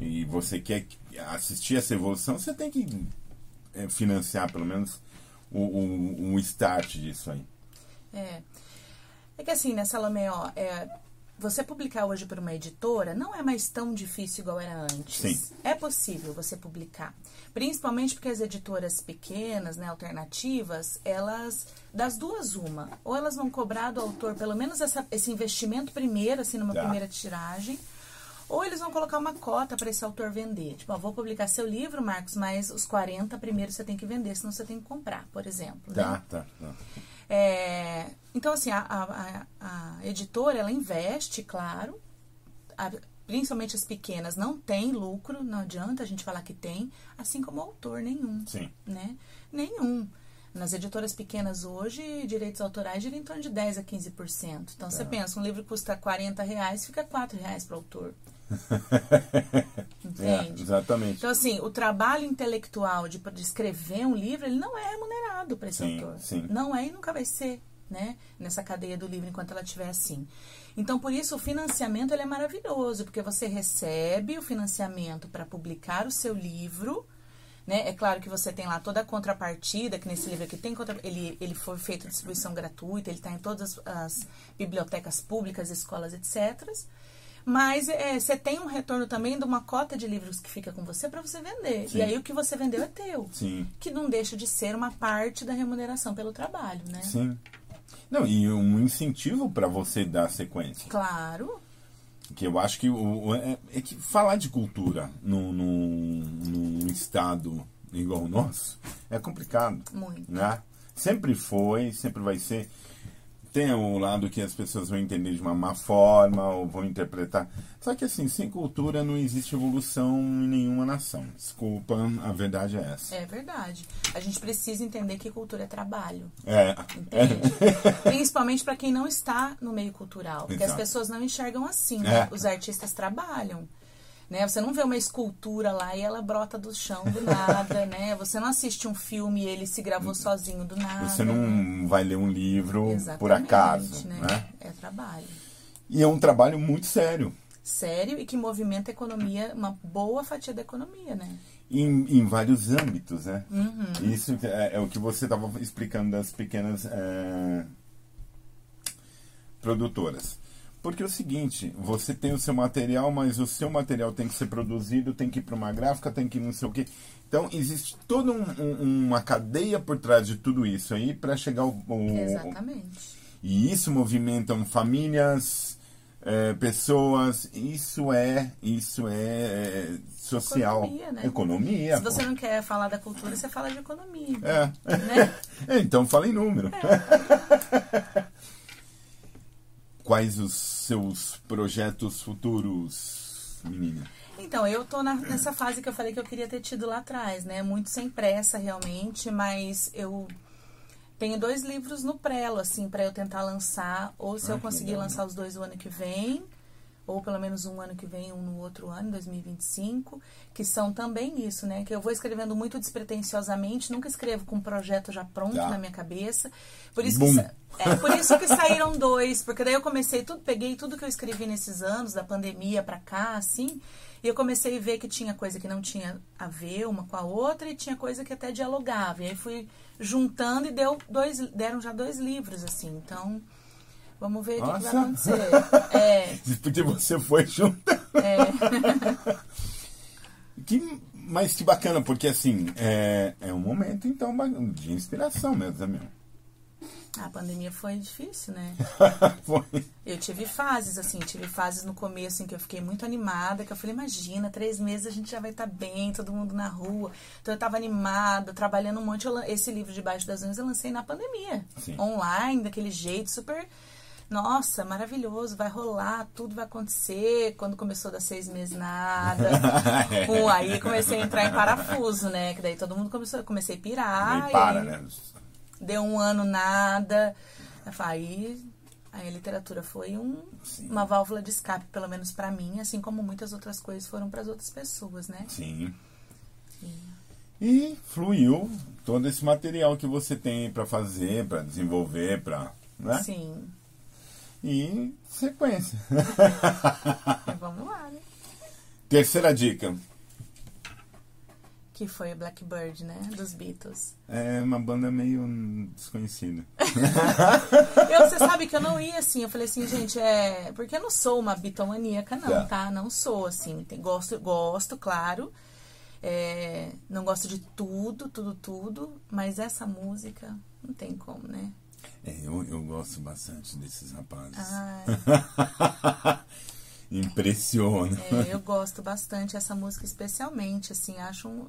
[SPEAKER 1] e você quer assistir essa evolução, você tem que é, financiar pelo menos o, o, o start disso aí.
[SPEAKER 2] É. É que assim, né, Salomé, ó, é, você publicar hoje por uma editora não é mais tão difícil igual era antes.
[SPEAKER 1] Sim.
[SPEAKER 2] É possível você publicar. Principalmente porque as editoras pequenas, né, alternativas, elas, das duas, uma. Ou elas vão cobrar do autor pelo menos essa- esse investimento primeiro, assim, numa
[SPEAKER 1] Tá.
[SPEAKER 2] primeira tiragem. Ou eles vão colocar uma cota para esse autor vender. Tipo, ó, vou publicar seu livro, Marcos, mas os 40 primeiro você tem que vender, senão você tem que comprar, por exemplo. né?
[SPEAKER 1] Tá, tá, tá.
[SPEAKER 2] É, então, assim, a, a- a- editora, ela investe, claro, a- principalmente as pequenas, não tem lucro, não adianta a gente falar que tem, assim como o autor, nenhum.
[SPEAKER 1] Sim.
[SPEAKER 2] Né? Nenhum. Nas editoras pequenas hoje, direitos autorais giram em torno de 10 a 15%. Então, você pensa, um livro custa 40 reais, fica 4 reais para o autor. <laughs>
[SPEAKER 1] É,
[SPEAKER 2] Entende?
[SPEAKER 1] exatamente.
[SPEAKER 2] Então, assim, o trabalho intelectual de, de escrever um livro, ele não é remunerado para esse
[SPEAKER 1] Sim,
[SPEAKER 2] autor.
[SPEAKER 1] sim.
[SPEAKER 2] Não é e nunca vai ser, né? Nessa cadeia do livro, enquanto ela estiver assim. Então, por isso, o financiamento ele é maravilhoso, porque você recebe o financiamento para publicar o seu livro, né? É claro que você tem lá toda a contrapartida, que nesse livro aqui tem contra... ele, ele foi feito distribuição gratuita, ele está em todas as, as bibliotecas públicas, escolas, etc. Mas é, você tem um retorno também de uma cota de livros que fica com você para você vender.
[SPEAKER 1] Sim.
[SPEAKER 2] E aí o que você vendeu é teu.
[SPEAKER 1] Sim.
[SPEAKER 2] Que não deixa de ser uma parte da remuneração pelo trabalho, né?
[SPEAKER 1] Sim. Não, e um incentivo para você dar sequência.
[SPEAKER 2] Claro.
[SPEAKER 1] Que eu acho que o, o- é, é que falar de cultura num, num, num estado igual o nosso é complicado.
[SPEAKER 2] Muito.
[SPEAKER 1] Né? Sempre foi, sempre vai ser. Tem o lado que as pessoas vão entender de uma má forma ou vão interpretar. Só que assim, sem cultura não existe evolução em nenhuma nação. Desculpa, a verdade é essa.
[SPEAKER 2] É verdade. A gente precisa entender que cultura é trabalho.
[SPEAKER 1] É.
[SPEAKER 2] Entende? <laughs> Principalmente para quem não está no meio cultural. Porque as
[SPEAKER 1] Exato.
[SPEAKER 2] pessoas não enxergam assim. né?
[SPEAKER 1] É.
[SPEAKER 2] Os artistas trabalham. Né? Você não vê uma escultura lá e ela brota do chão do nada, né? Você não assiste um filme e ele se gravou sozinho do nada.
[SPEAKER 1] Você não vai ler um livro
[SPEAKER 2] Exatamente,
[SPEAKER 1] por acaso.
[SPEAKER 2] né?
[SPEAKER 1] Né?
[SPEAKER 2] É trabalho.
[SPEAKER 1] E é um trabalho muito sério.
[SPEAKER 2] Sério e que movimenta a economia, uma boa fatia da economia, né?
[SPEAKER 1] Em, em vários âmbitos, né?
[SPEAKER 2] Uhum.
[SPEAKER 1] Isso é, é o que você estava explicando das pequenas é, produtoras. Porque é o seguinte, você tem o seu material, mas o seu material tem que ser produzido, tem que ir para uma gráfica, tem que ir não sei o quê. Então, existe toda um- um- uma cadeia por trás de tudo isso aí para chegar ao, ao-
[SPEAKER 2] Exatamente.
[SPEAKER 1] E isso movimentam famílias, é, pessoas. Isso é, isso é, é, social.
[SPEAKER 2] Economia, né?
[SPEAKER 1] Economia,
[SPEAKER 2] Se você
[SPEAKER 1] pô.
[SPEAKER 2] não quer falar da cultura, você fala de economia.
[SPEAKER 1] É.
[SPEAKER 2] Né?
[SPEAKER 1] É, <laughs> então fala em número. <laughs> Quais os seus projetos futuros, menina?
[SPEAKER 2] Então, eu tô na- nessa fase que eu falei que eu queria ter tido lá atrás, né? Muito sem pressa, realmente, mas eu tenho dois livros no prelo, assim, pra eu tentar lançar, ou se
[SPEAKER 1] Ah,
[SPEAKER 2] eu conseguir
[SPEAKER 1] legal.
[SPEAKER 2] lançar os dois o ano que vem, ou pelo menos um ano que vem, um no outro ano, 2025, que são também isso, né? Que eu vou escrevendo muito despretensiosamente, nunca escrevo com um projeto já pronto
[SPEAKER 1] Tá.
[SPEAKER 2] na minha cabeça. Por isso
[SPEAKER 1] Bum.
[SPEAKER 2] que é por isso que saíram dois, porque daí eu comecei tudo, peguei tudo que eu escrevi nesses anos da pandemia pra cá, assim, e eu comecei a ver que tinha coisa que não tinha a ver uma com a outra e tinha coisa que até dialogava. E aí fui juntando e deu dois, deram já dois livros assim. Então, vamos ver o que, vai
[SPEAKER 1] Nossa.
[SPEAKER 2] acontecer. <laughs> É,
[SPEAKER 1] Porque você foi junto.
[SPEAKER 2] é, <laughs>
[SPEAKER 1] Que, mas que bacana, porque assim, é, é um momento então de inspiração mesmo, né, meu?
[SPEAKER 2] A pandemia foi difícil, né? <laughs>
[SPEAKER 1] Foi.
[SPEAKER 2] Eu tive fases, assim, tive fases no começo em que eu fiquei muito animada, que eu falei, imagina, três meses a gente já vai estar bem, todo mundo na rua. Então eu tava animada, trabalhando um monte. Eu esse livro Debaixo das Unhas eu lancei na pandemia.
[SPEAKER 1] Sim.
[SPEAKER 2] Online, daquele jeito, super. Nossa, maravilhoso, vai rolar, tudo vai acontecer. Quando começou das seis meses, nada. <laughs> Pum, aí comecei a entrar em parafuso, né? Que daí todo mundo começou, comecei a pirar.
[SPEAKER 1] Nem para,
[SPEAKER 2] e-
[SPEAKER 1] né?
[SPEAKER 2] deu um ano nada. Aí, aí a literatura foi um, uma válvula de escape, pelo menos pra mim, assim como muitas outras coisas foram para as outras pessoas, né?
[SPEAKER 1] Sim. E fluiu todo esse material que você tem para fazer, para desenvolver, para, né?
[SPEAKER 2] Sim.
[SPEAKER 1] E sequência.
[SPEAKER 2] Mas <laughs> vamos lá, né?
[SPEAKER 1] Terceira dica.
[SPEAKER 2] Que foi o Blackbird, né? Dos Beatles.
[SPEAKER 1] É uma banda meio desconhecida. <laughs>
[SPEAKER 2] Eu, você sabe que eu não ia assim. Eu falei assim, gente, é. Porque eu não sou uma bitomaníaca, não,
[SPEAKER 1] Tá.
[SPEAKER 2] tá? Não sou, assim. Tem- gosto, gosto, claro. É, não gosto de tudo, tudo, tudo. Mas essa música não tem como, né?
[SPEAKER 1] É, eu, eu gosto bastante desses rapazes.
[SPEAKER 2] Ai, <laughs>
[SPEAKER 1] Impressiona.
[SPEAKER 2] É, eu gosto bastante essa música, especialmente, assim, acho um-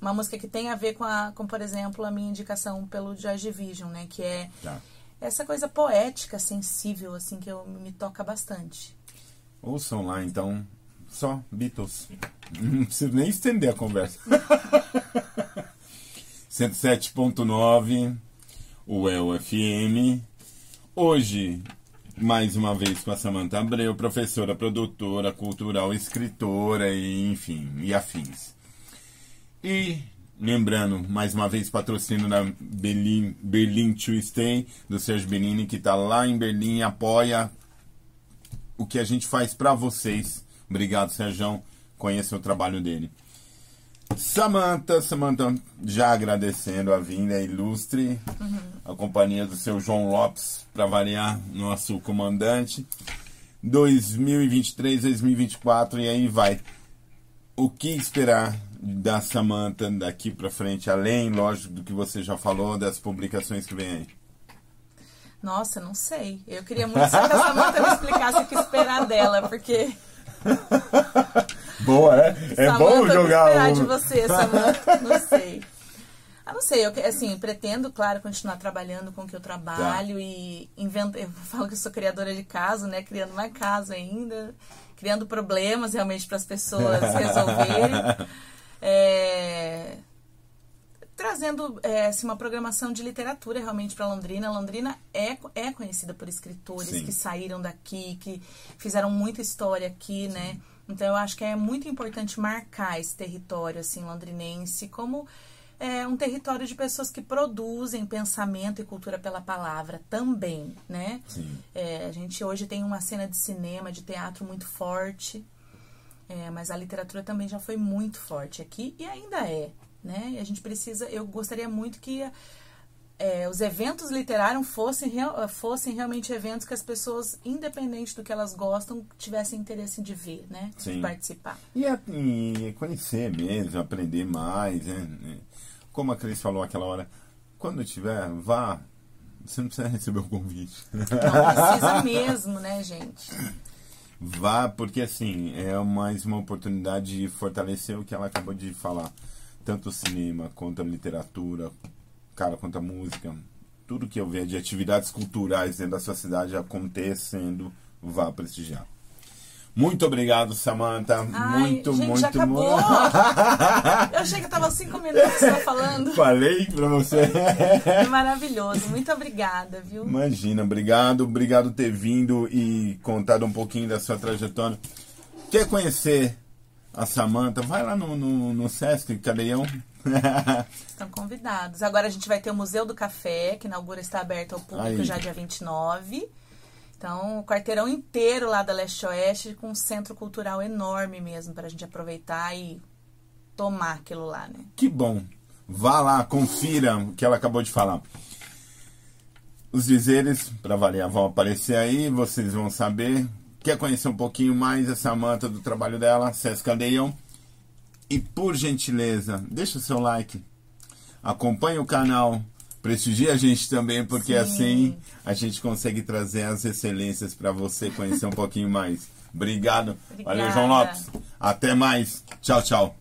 [SPEAKER 2] uma música que tem a ver com, a, com, por exemplo, a minha indicação pelo Joy Division, né? Que é
[SPEAKER 1] Tá.
[SPEAKER 2] essa coisa poética, sensível, assim, que eu, me toca bastante.
[SPEAKER 1] Ouçam lá, então, só Beatles. <laughs> Não preciso nem estender a conversa. <laughs> 107.9, o El FM. Hoje, mais uma vez com a Samanta Abreu, professora, produtora, cultural, escritora e enfim, e afins. E lembrando, mais uma vez, patrocínio da Berlin, Berlin to Stay, do Sérgio Benini, que está lá em Berlim, apoia o que a gente faz para vocês. Obrigado, Sérgio. Conheça o trabalho dele. Samanta, Samanta, já agradecendo a vinda ilustre, a companhia do seu João Lopes, para variar, nosso comandante. 2023, 2024 e aí vai. O que esperar da Samanta daqui para frente, além, lógico, do que você já falou, das publicações que vem aí?
[SPEAKER 2] Nossa, não sei. Eu queria muito que a Samanta me explicasse o que esperar dela, porque <laughs>
[SPEAKER 1] Boa, é? É
[SPEAKER 2] Samanta,
[SPEAKER 1] bom jogar
[SPEAKER 2] esperar
[SPEAKER 1] o-
[SPEAKER 2] de você, Samanta? Não <laughs> sei. Ah, não sei, eu, assim, pretendo, claro, continuar trabalhando com o que eu trabalho e invento, eu falo que eu sou criadora de caso, né? Criando mais caso ainda, criando problemas realmente para as pessoas <laughs> resolverem. É, trazendo é, assim, uma programação de literatura realmente para Londrina. Londrina é, é conhecida por escritores
[SPEAKER 1] Sim.
[SPEAKER 2] que saíram daqui, que fizeram muita história aqui, né? Então eu acho que é muito importante marcar esse território assim londrinense como é, um território de pessoas que produzem pensamento e cultura pela palavra também, né? É, a gente hoje tem uma cena de cinema, de teatro muito forte, é, mas a literatura também já foi muito forte aqui e ainda é, né? E a gente precisa, eu gostaria muito que é, os eventos literários fossem, real- fossem realmente eventos que as pessoas, independente do que elas gostam, tivessem interesse de ver, né?
[SPEAKER 1] Sim.
[SPEAKER 2] De participar.
[SPEAKER 1] E, a- e conhecer mesmo, aprender mais, né? Como a Cris falou aquela hora, quando tiver, vá. Você não precisa receber o convite.
[SPEAKER 2] Não precisa mesmo, né, gente?
[SPEAKER 1] Vá, porque assim, é mais uma oportunidade de fortalecer o que ela acabou de falar. Tanto o cinema, quanto a literatura, cara, quanto a música. Tudo que eu ver de atividades culturais dentro da sua cidade acontecendo, vá prestigiar. Muito obrigado, Samantha.
[SPEAKER 2] Ai,
[SPEAKER 1] muito,
[SPEAKER 2] gente,
[SPEAKER 1] muito,
[SPEAKER 2] já acabou.
[SPEAKER 1] muito.
[SPEAKER 2] Eu achei que tava cinco minutos só falando.
[SPEAKER 1] Falei pra você.
[SPEAKER 2] É maravilhoso. Muito obrigada, viu?
[SPEAKER 1] Imagina, obrigado, obrigado por ter vindo e contado um pouquinho da sua trajetória. Quer conhecer a Samanta? Vai lá no, no, no Sesc Cadeião. <laughs>
[SPEAKER 2] Estão convidados. Agora a gente vai ter o Museu do Café, que inaugura, está aberto ao público
[SPEAKER 1] Aí.
[SPEAKER 2] já dia 29. Então, o quarteirão inteiro lá da Leste-Oeste, com um centro cultural enorme mesmo, para a gente aproveitar e tomar aquilo lá, né?
[SPEAKER 1] que bom. Vá lá, confira o que ela acabou de falar. Os dizeres, para variar, vão aparecer aí, vocês vão saber. Quer conhecer um pouquinho mais a Samanta do trabalho dela? Sesc Cadeião. E por gentileza, deixa o seu like. Acompanhe o canal, Prestigie a gente também, porque
[SPEAKER 2] Sim.
[SPEAKER 1] assim a gente consegue trazer as excelências para você conhecer um pouquinho mais. Obrigado. Valeu, João
[SPEAKER 2] Obrigada.
[SPEAKER 1] Lopes. Até mais. Tchau, tchau.